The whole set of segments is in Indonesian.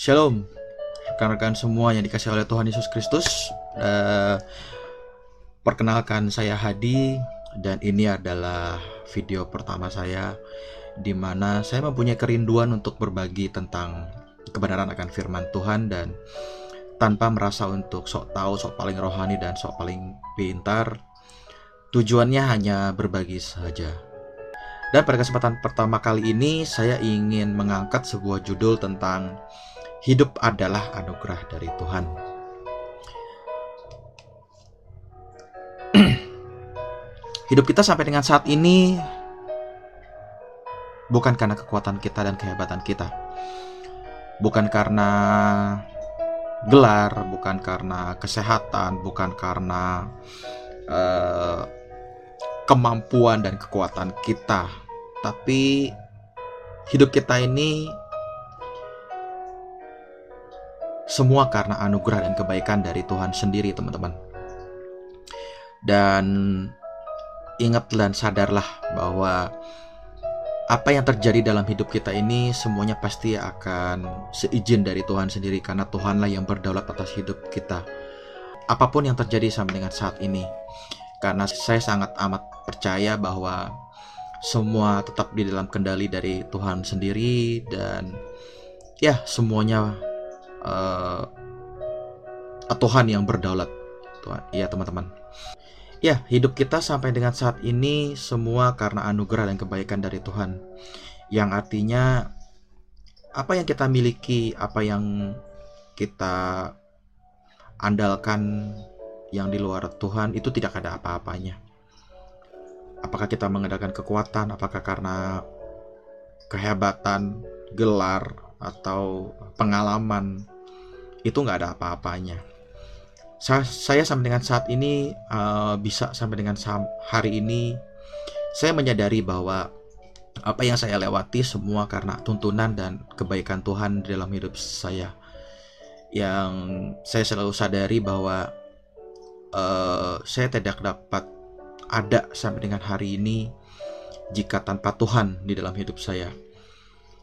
Shalom, rekan-rekan semua yang dikasih oleh Tuhan Yesus Kristus. Uh, perkenalkan saya Hadi dan ini adalah video pertama saya di mana saya mempunyai kerinduan untuk berbagi tentang kebenaran akan firman Tuhan dan tanpa merasa untuk sok tahu, sok paling rohani dan sok paling pintar. Tujuannya hanya berbagi saja. Dan pada kesempatan pertama kali ini saya ingin mengangkat sebuah judul tentang hidup adalah anugerah dari Tuhan. hidup kita sampai dengan saat ini bukan karena kekuatan kita dan kehebatan kita. Bukan karena gelar, bukan karena kesehatan, bukan karena uh, kemampuan dan kekuatan kita, tapi hidup kita ini semua karena anugerah dan kebaikan dari Tuhan sendiri, teman-teman. Dan ingat dan sadarlah bahwa apa yang terjadi dalam hidup kita ini semuanya pasti akan seizin dari Tuhan sendiri karena Tuhanlah yang berdaulat atas hidup kita. Apa pun yang terjadi sampai dengan saat ini, karena saya sangat amat percaya bahwa semua tetap di dalam kendali dari Tuhan sendiri dan ya semuanya uh, Tuhan yang berdaulat. Tuhan. Ya teman-teman. Ya hidup kita sampai dengan saat ini semua karena anugerah dan kebaikan dari Tuhan. Yang artinya apa yang kita miliki apa yang kita andalkan yang di luar Tuhan itu tidak ada apa-apanya. Apakah kita mengandalkan kekuatan, apakah karena kehebatan, gelar, atau pengalaman, itu nggak ada apa-apanya. Saya, saya sampai dengan saat ini uh, bisa sampai dengan hari ini, saya menyadari bahwa apa yang saya lewati semua karena tuntunan dan kebaikan Tuhan dalam hidup saya. Yang saya selalu sadari bahwa uh, saya tidak dapat ada sampai dengan hari ini jika tanpa Tuhan di dalam hidup saya.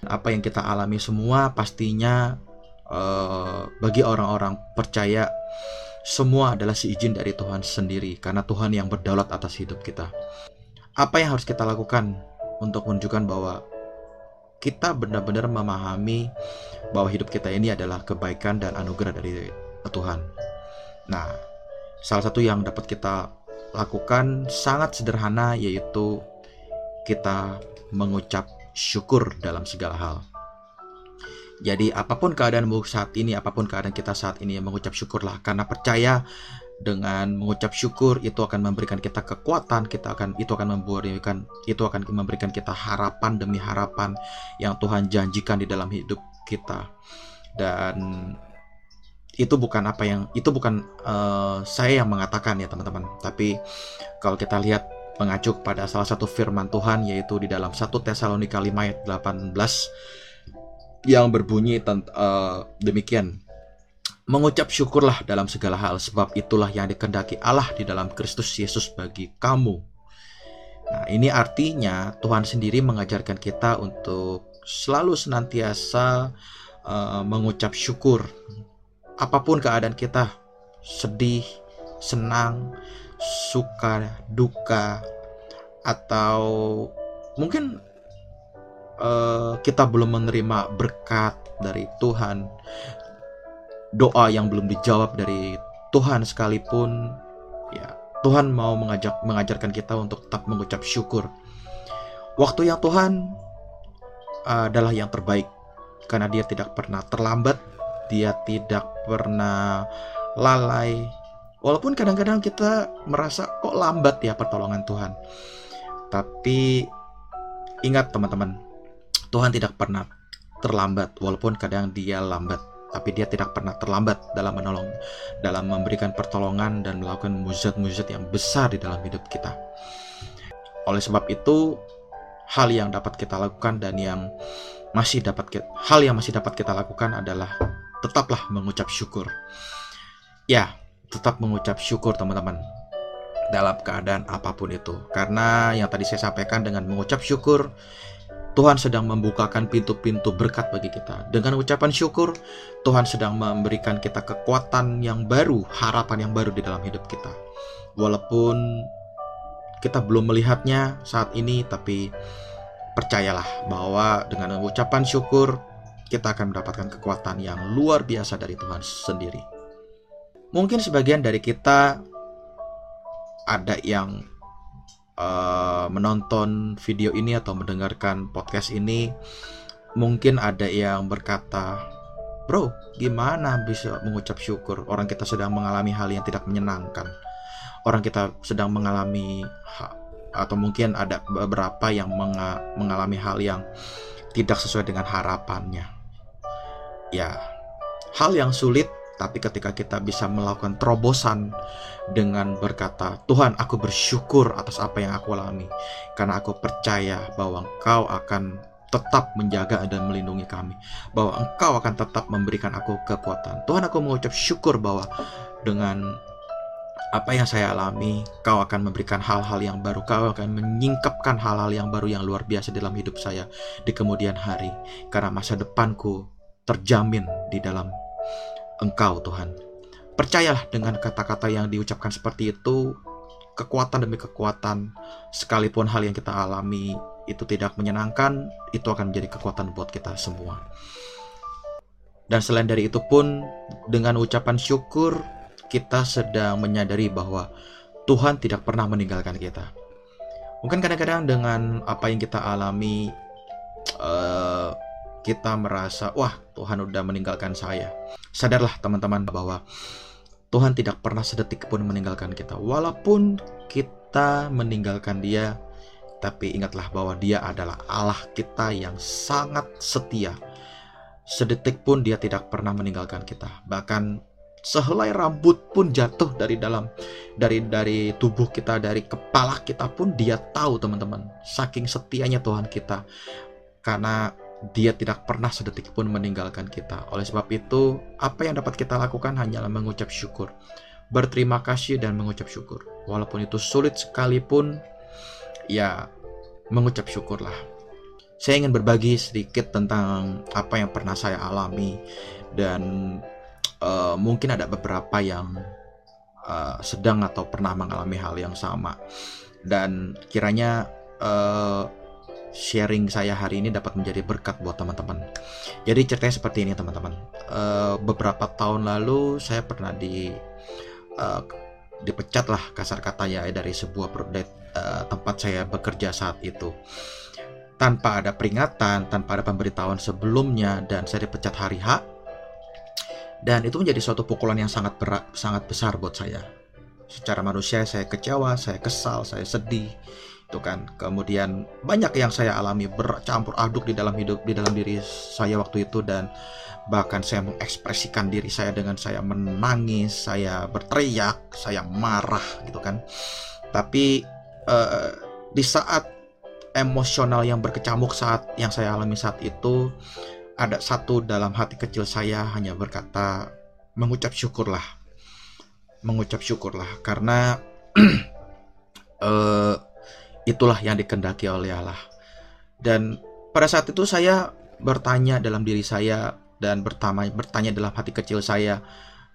Apa yang kita alami semua pastinya uh, bagi orang-orang percaya semua adalah seizin dari Tuhan sendiri karena Tuhan yang berdaulat atas hidup kita. Apa yang harus kita lakukan untuk menunjukkan bahwa kita benar-benar memahami bahwa hidup kita ini adalah kebaikan dan anugerah dari Tuhan. Nah, Salah satu yang dapat kita lakukan sangat sederhana yaitu kita mengucap syukur dalam segala hal. Jadi apa pun keadaanmu saat ini, apa pun keadaan kita saat ini, mengucap syukurlah karena percaya dengan mengucap syukur itu akan memberikan kita kekuatan, kita akan itu akan memberikan itu akan memberikan kita harapan demi harapan yang Tuhan janjikan di dalam hidup kita. Dan itu bukan apa yang itu bukan uh, saya yang mengatakan ya teman-teman tapi kalau kita lihat mengacu pada salah satu firman Tuhan yaitu di dalam 1 Tesalonika 5 ayat 18 yang berbunyi uh, demikian. Mengucap syukurlah dalam segala hal sebab itulah yang dikendaki Allah di dalam Kristus Yesus bagi kamu. Nah ini artinya Tuhan sendiri mengajarkan kita untuk selalu senantiasa uh, mengucap syukur. Apa pun keadaan kita, sedih, senang, suka, duka, atau mungkin uh, kita belum menerima berkat dari Tuhan, doa yang belum dijawab dari Tuhan sekalipun, ya Tuhan mau mengajak mengajarkan kita untuk tetap mengucap syukur. Waktu yang Tuhan uh, adalah yang terbaik karena Dia tidak pernah terlambat dia tidak pernah lalai walaupun kadang-kadang kita merasa kok lambat ya pertolongan Tuhan tapi ingat teman-teman Tuhan tidak pernah terlambat walaupun kadang dia lambat tapi dia tidak pernah terlambat dalam menolong dalam memberikan pertolongan dan melakukan mujizat-mujizat yang besar di dalam hidup kita oleh sebab itu hal yang dapat kita lakukan dan yang masih dapat hal yang masih dapat kita lakukan adalah tetaplah mengucap syukur. Ya, tetap mengucap syukur teman-teman dalam keadaan apa pun itu. Karena yang tadi saya sampaikan dengan mengucap syukur Tuhan sedang membukakan pintu-pintu berkat bagi kita. Dengan ucapan syukur, Tuhan sedang memberikan kita kekuatan yang baru, harapan yang baru di dalam hidup kita. Walaupun kita belum melihatnya saat ini, tapi percayalah bahwa dengan ucapan syukur, kita akan mendapatkan kekuatan yang luar biasa dari Tuhan sendiri. Mungkin sebagian dari kita ada yang uh, menonton video ini atau mendengarkan podcast ini, mungkin ada yang berkata, "Bro, gimana bisa mengucap syukur? Orang kita sedang mengalami hal yang tidak menyenangkan. Orang kita sedang mengalami atau mungkin ada beberapa yang mengalami hal yang tidak sesuai dengan harapannya. Ya, hal yang sulit tapi ketika kita bisa melakukan terobosan dengan berkata, Tuhan aku bersyukur atas apa yang aku alami. Karena aku percaya bahwa engkau akan tetap menjaga dan melindungi kami. Bahwa engkau akan tetap memberikan aku kekuatan. Tuhan aku mengucap syukur bahwa dengan apa yang saya alami, kau akan memberikan hal-hal yang baru, kau akan menyingkapkan hal-hal yang baru yang luar biasa dalam hidup saya di kemudian hari. Karena masa depanku terjamin di dalam Engkau Tuhan. Percayalah dengan kata-kata yang diucapkan seperti itu, kekuatan demi kekuatan, sekalipun hal yang kita alami itu tidak menyenangkan, itu akan menjadi kekuatan buat kita semua. Dan selain dari itu pun, dengan ucapan syukur, kita sedang menyadari bahwa Tuhan tidak pernah meninggalkan kita. Mungkin kadang-kadang dengan apa yang kita alami, uh, kita merasa, wah Tuhan udah meninggalkan saya. Sadarlah teman-teman bahwa Tuhan tidak pernah sedetik pun meninggalkan kita. Walaupun kita meninggalkan dia, tapi ingatlah bahwa dia adalah Allah kita yang sangat setia. Sedetik pun dia tidak pernah meninggalkan kita. Bahkan sehelai rambut pun jatuh dari dalam dari dari tubuh kita dari kepala kita pun dia tahu teman-teman saking setianya Tuhan kita karena dia tidak pernah sedetik pun meninggalkan kita. Oleh sebab itu, apa yang dapat kita lakukan hanyalah mengucap syukur, berterima kasih dan mengucap syukur. Walaupun itu sulit sekalipun, ya mengucap syukurlah. Saya ingin berbagi sedikit tentang apa yang pernah saya alami dan uh, mungkin ada beberapa yang uh, sedang atau pernah mengalami hal yang sama dan kiranya uh, sharing saya hari ini dapat menjadi berkat buat teman-teman. Jadi ceritanya seperti ini teman-teman. Uh, beberapa tahun lalu saya pernah di uh, dipecat lah kasar kata ya dari sebuah uh, tempat saya bekerja saat itu. Tanpa ada peringatan, tanpa ada pemberitahuan sebelumnya dan saya dipecat hari H. Dan itu menjadi suatu pukulan yang sangat berat, sangat besar buat saya. Secara manusia saya kecewa, saya kesal, saya sedih itu kan. Kemudian banyak yang saya alami bercampur aduk di dalam hidup di dalam diri saya waktu itu dan bahkan saya mengekspresikan diri saya dengan saya menangis saya berteriak saya marah gitu kan. Tapi uh, di saat emosional yang berkecamuk saat yang saya alami saat itu ada satu dalam hati kecil saya hanya berkata mengucap syukurlah. Mengucap syukurlah karena uh, itulah yang dikendaki oleh Allah. Dan pada saat itu saya bertanya dalam diri saya dan bertanya, bertanya dalam hati kecil saya,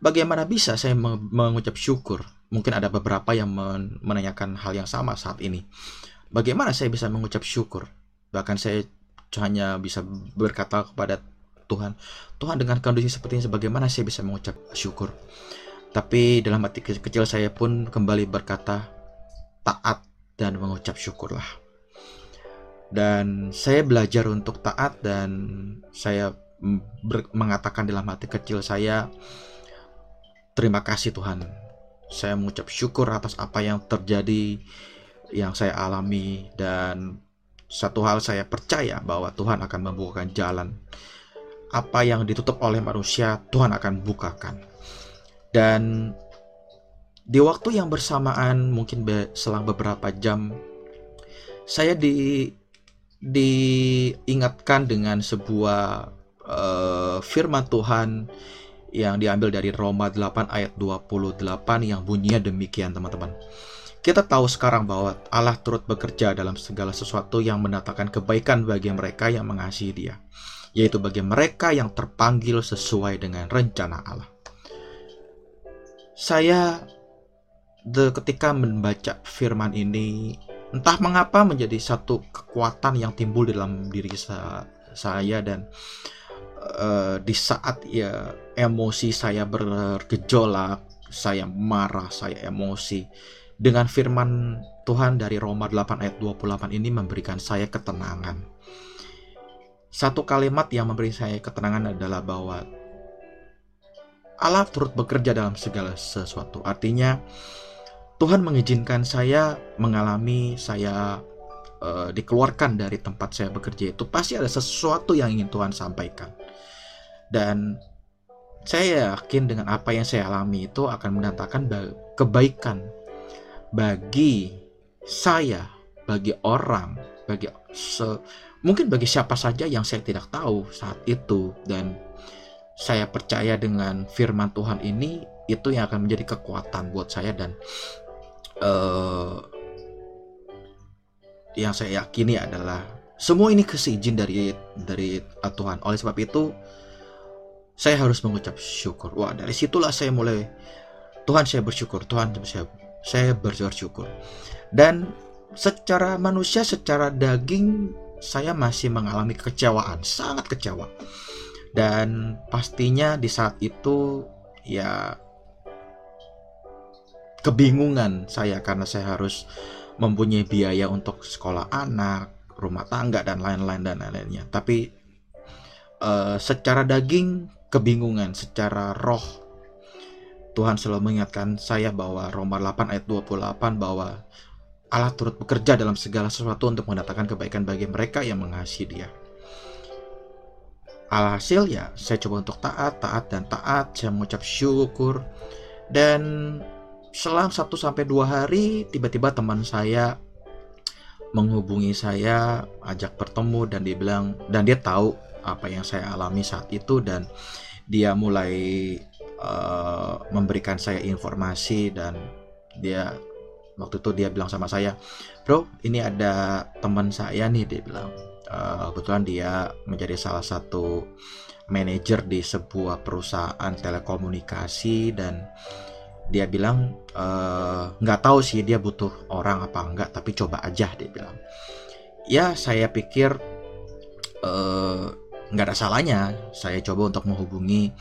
bagaimana bisa saya mengucap syukur? Mungkin ada beberapa yang menanyakan hal yang sama saat ini. Bagaimana saya bisa mengucap syukur? Bahkan saya hanya bisa berkata kepada Tuhan, Tuhan dengan kondisi seperti ini, bagaimana saya bisa mengucap syukur? Tapi dalam hati kecil saya pun kembali berkata, taat dan mengucap syukurlah. Dan saya belajar untuk taat dan saya mengatakan dalam hati kecil saya, terima kasih Tuhan. Saya mengucap syukur atas apa yang terjadi, yang saya alami dan satu hal saya percaya bahwa Tuhan akan membukakan jalan. Apa yang ditutup oleh manusia, Tuhan akan bukakan. Dan di waktu yang bersamaan mungkin be selang beberapa jam saya di diingatkan dengan sebuah uh, firman Tuhan yang diambil dari Roma 8 ayat 28 yang bunyinya demikian teman-teman. Kita tahu sekarang bahwa Allah turut bekerja dalam segala sesuatu yang mendatangkan kebaikan bagi mereka yang mengasihi Dia, yaitu bagi mereka yang terpanggil sesuai dengan rencana Allah. Saya the, ketika membaca firman ini, entah mengapa menjadi satu kekuatan yang timbul dalam diri saya, saya dan uh, di saat ya emosi saya bergejolak, saya marah, saya emosi dengan firman Tuhan dari Roma 8 ayat 28 ini memberikan saya ketenangan. Satu kalimat yang memberi saya ketenangan adalah bahwa Allah turut bekerja dalam segala sesuatu. Artinya Tuhan mengizinkan saya mengalami saya uh, dikeluarkan dari tempat saya bekerja itu pasti ada sesuatu yang ingin Tuhan sampaikan. Dan saya yakin dengan apa yang saya alami itu akan mendatangkan kebaikan bagi saya, bagi orang, bagi se mungkin bagi siapa saja yang saya tidak tahu saat itu dan saya percaya dengan firman Tuhan ini itu yang akan menjadi kekuatan buat saya dan uh, yang saya yakini adalah semua ini kesizin dari dari Tuhan. Oleh sebab itu saya harus mengucap syukur. Wah, dari situlah saya mulai Tuhan saya bersyukur, Tuhan saya saya bersyukur. Dan secara manusia, secara daging, saya masih mengalami kekecewaan, sangat kecewa. Dan pastinya di saat itu ya kebingungan saya karena saya harus mempunyai biaya untuk sekolah anak, rumah tangga dan lain-lain dan lain-lainnya. Tapi uh, secara daging kebingungan, secara roh Tuhan selalu mengingatkan saya bahwa Roma 8 ayat 28 bahwa Allah turut bekerja dalam segala sesuatu untuk mendatangkan kebaikan bagi mereka yang mengasihi dia. Alhasil ya, saya coba untuk taat, taat, dan taat. Saya mengucap syukur. Dan selang 1 sampai 2 hari, tiba-tiba teman saya menghubungi saya, ajak bertemu, dan dia bilang, dan dia tahu apa yang saya alami saat itu, dan dia mulai uh, memberikan saya informasi dan dia waktu itu dia bilang sama saya bro ini ada teman saya nih dia bilang. Uh, kebetulan dia menjadi salah satu manajer di sebuah perusahaan telekomunikasi dan dia bilang eh, nggak uh, tahu sih dia butuh orang apa enggak tapi coba aja dia bilang. Ya saya pikir nggak uh, ada salahnya. Saya coba untuk menghubungi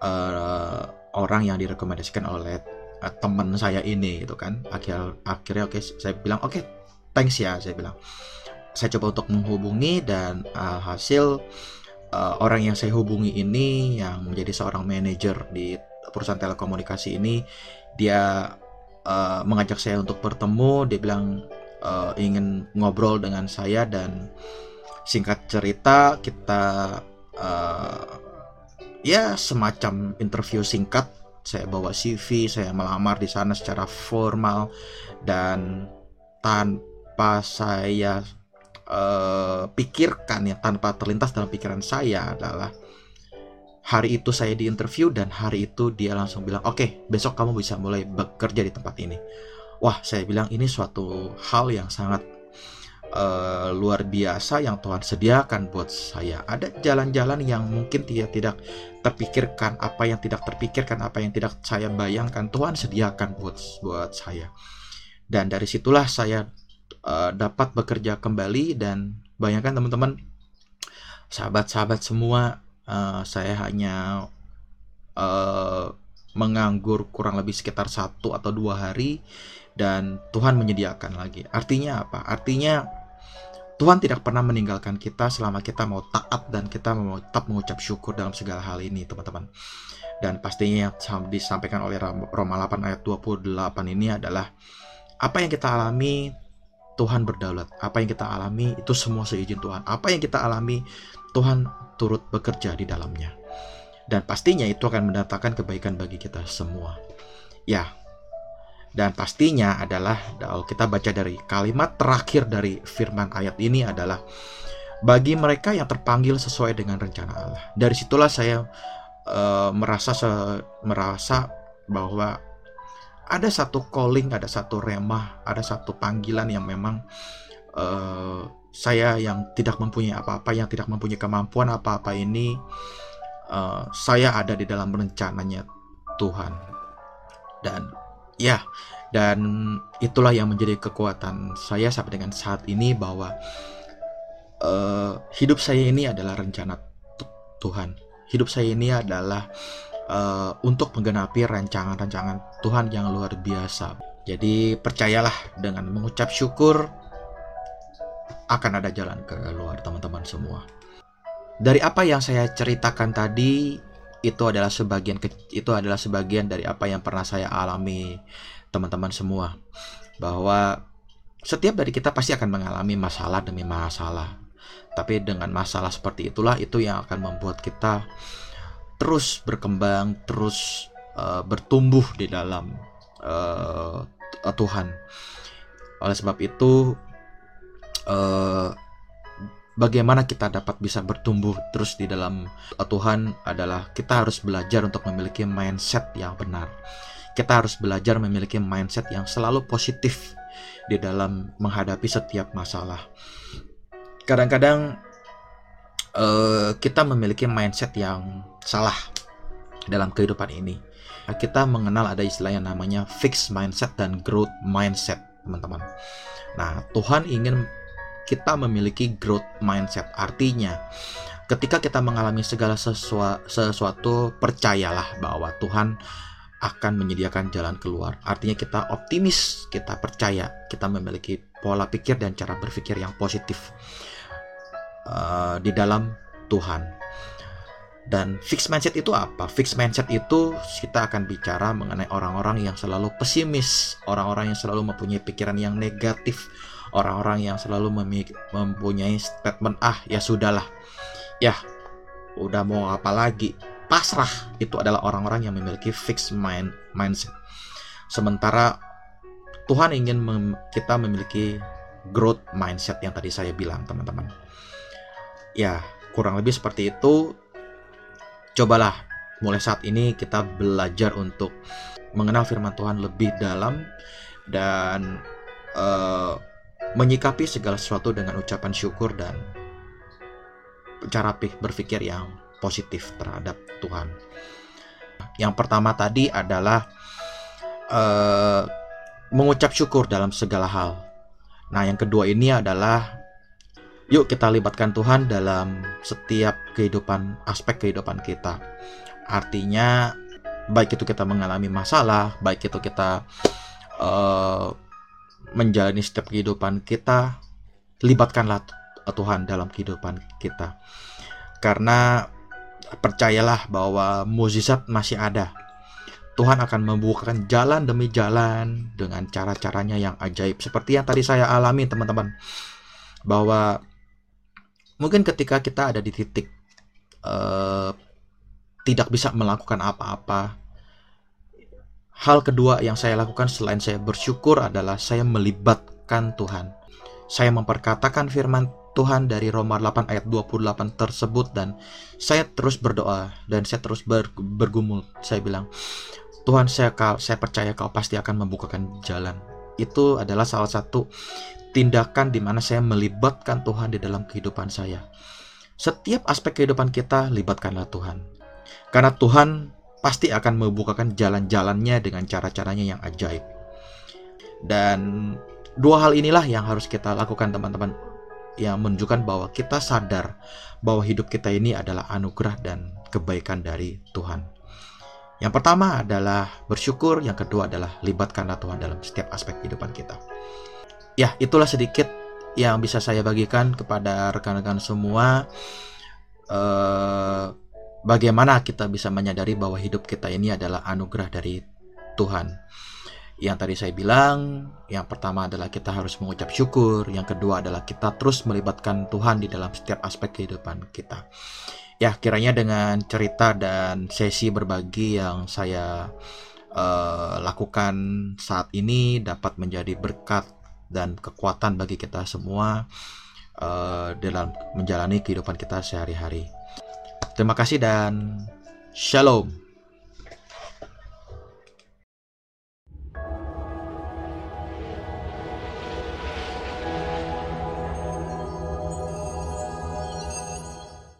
uh, orang yang direkomendasikan oleh teman saya ini gitu kan. Akhir akhirnya oke okay, saya bilang oke okay, thanks ya saya bilang. Saya coba untuk menghubungi dan uh, hasil uh, orang yang saya hubungi ini yang menjadi seorang manajer di perusahaan telekomunikasi ini dia uh, mengajak saya untuk bertemu. Dia bilang uh, ingin ngobrol dengan saya dan singkat cerita kita uh, ya semacam interview singkat. Saya bawa CV saya melamar di sana secara formal dan tanpa saya uh, pikirkan ya tanpa terlintas dalam pikiran saya adalah hari itu saya di interview dan hari itu dia langsung bilang oke okay, besok kamu bisa mulai bekerja di tempat ini wah saya bilang ini suatu hal yang sangat uh, luar biasa yang Tuhan sediakan buat saya. Ada jalan-jalan yang mungkin dia tidak terpikirkan, apa yang tidak terpikirkan, apa yang tidak saya bayangkan, Tuhan sediakan buat buat saya. Dan dari situlah saya uh, dapat bekerja kembali dan bayangkan teman-teman, sahabat-sahabat semua, uh, saya hanya uh, menganggur kurang lebih sekitar satu atau dua hari dan Tuhan menyediakan lagi. Artinya apa? Artinya Tuhan tidak pernah meninggalkan kita selama kita mau taat dan kita mau tetap mengucap syukur dalam segala hal ini, teman-teman. Dan pastinya yang disampaikan oleh Roma 8 ayat 28 ini adalah apa yang kita alami Tuhan berdaulat. Apa yang kita alami itu semua seizin Tuhan. Apa yang kita alami Tuhan turut bekerja di dalamnya. Dan pastinya itu akan mendatangkan kebaikan bagi kita semua. Ya, dan pastinya adalah kita baca dari kalimat terakhir dari firman ayat ini adalah bagi mereka yang terpanggil sesuai dengan rencana Allah. Dari situlah saya uh, merasa merasa bahwa ada satu calling, ada satu remah, ada satu panggilan yang memang uh, saya yang tidak mempunyai apa-apa, yang tidak mempunyai kemampuan apa-apa ini, uh, saya ada di dalam rencananya Tuhan. Dan ya, dan itulah yang menjadi kekuatan saya sampai dengan saat ini bahwa uh, hidup saya ini adalah rencana Tuhan. Hidup saya ini adalah uh, untuk menggenapi rancangan-rancangan Tuhan yang luar biasa. Jadi percayalah dengan mengucap syukur akan ada jalan ke luar teman-teman semua. Dari apa yang saya ceritakan tadi itu adalah sebagian itu adalah sebagian dari apa yang pernah saya alami teman-teman semua bahwa setiap dari kita pasti akan mengalami masalah demi masalah. Tapi dengan masalah seperti itulah itu yang akan membuat kita terus berkembang, terus uh, bertumbuh di dalam uh, Tuhan. Oleh sebab itu, uh, bagaimana kita dapat bisa bertumbuh terus di dalam Tuhan adalah kita harus belajar untuk memiliki mindset yang benar. Kita harus belajar memiliki mindset yang selalu positif di dalam menghadapi setiap masalah. Kadang-kadang uh, kita memiliki mindset yang salah dalam kehidupan ini. Kita mengenal ada istilah yang namanya fixed mindset dan growth mindset, teman-teman. Nah, Tuhan ingin kita memiliki growth mindset. Artinya, ketika kita mengalami segala sesua, sesuatu, percayalah bahwa Tuhan akan menyediakan jalan keluar. Artinya kita optimis, kita percaya, kita memiliki pola pikir dan cara berpikir yang positif uh, di dalam Tuhan. Dan fixed mindset itu apa? Fixed mindset itu kita akan bicara mengenai orang-orang yang selalu pesimis, orang-orang yang selalu mempunyai pikiran yang negatif, orang-orang yang selalu mempunyai statement ah ya sudahlah, ya udah mau apa lagi, pasrah itu adalah orang-orang yang memiliki fixed mind mindset. Sementara Tuhan ingin mem kita memiliki growth mindset yang tadi saya bilang teman-teman. Ya kurang lebih seperti itu cobalah mulai saat ini kita belajar untuk mengenal firman Tuhan lebih dalam dan uh, menyikapi segala sesuatu dengan ucapan syukur dan cara berpikir yang positif terhadap Tuhan. Yang pertama tadi adalah uh, mengucap syukur dalam segala hal. Nah, yang kedua ini adalah Yuk kita libatkan Tuhan dalam setiap kehidupan, aspek kehidupan kita. Artinya, baik itu kita mengalami masalah, baik itu kita uh, menjalani setiap kehidupan kita, libatkanlah Tuhan dalam kehidupan kita. Karena percayalah bahwa mukjizat masih ada. Tuhan akan membukakan jalan demi jalan dengan cara-caranya yang ajaib. Seperti yang tadi saya alami teman-teman. Bahwa mungkin ketika kita ada di titik uh, tidak bisa melakukan apa-apa hal kedua yang saya lakukan selain saya bersyukur adalah saya melibatkan Tuhan. Saya memperkatakan firman Tuhan dari Roma 8 ayat 28 tersebut dan saya terus berdoa dan saya terus ber, bergumul. Saya bilang Tuhan saya saya percaya kau pasti akan membukakan jalan itu adalah salah satu tindakan di mana saya melibatkan Tuhan di dalam kehidupan saya. Setiap aspek kehidupan kita libatkanlah Tuhan. Karena Tuhan pasti akan membukakan jalan-jalannya dengan cara-caranya yang ajaib. Dan dua hal inilah yang harus kita lakukan teman-teman yang menunjukkan bahwa kita sadar bahwa hidup kita ini adalah anugerah dan kebaikan dari Tuhan. Yang pertama adalah bersyukur, yang kedua adalah libatkanlah Tuhan dalam setiap aspek kehidupan kita. Ya itulah sedikit yang bisa saya bagikan kepada rekan-rekan semua eh, bagaimana kita bisa menyadari bahwa hidup kita ini adalah anugerah dari Tuhan. Yang tadi saya bilang yang pertama adalah kita harus mengucap syukur yang kedua adalah kita terus melibatkan Tuhan di dalam setiap aspek kehidupan kita ya kiranya dengan cerita dan sesi berbagi yang saya uh, lakukan saat ini dapat menjadi berkat dan kekuatan bagi kita semua uh, dalam menjalani kehidupan kita sehari-hari. Terima kasih dan shalom.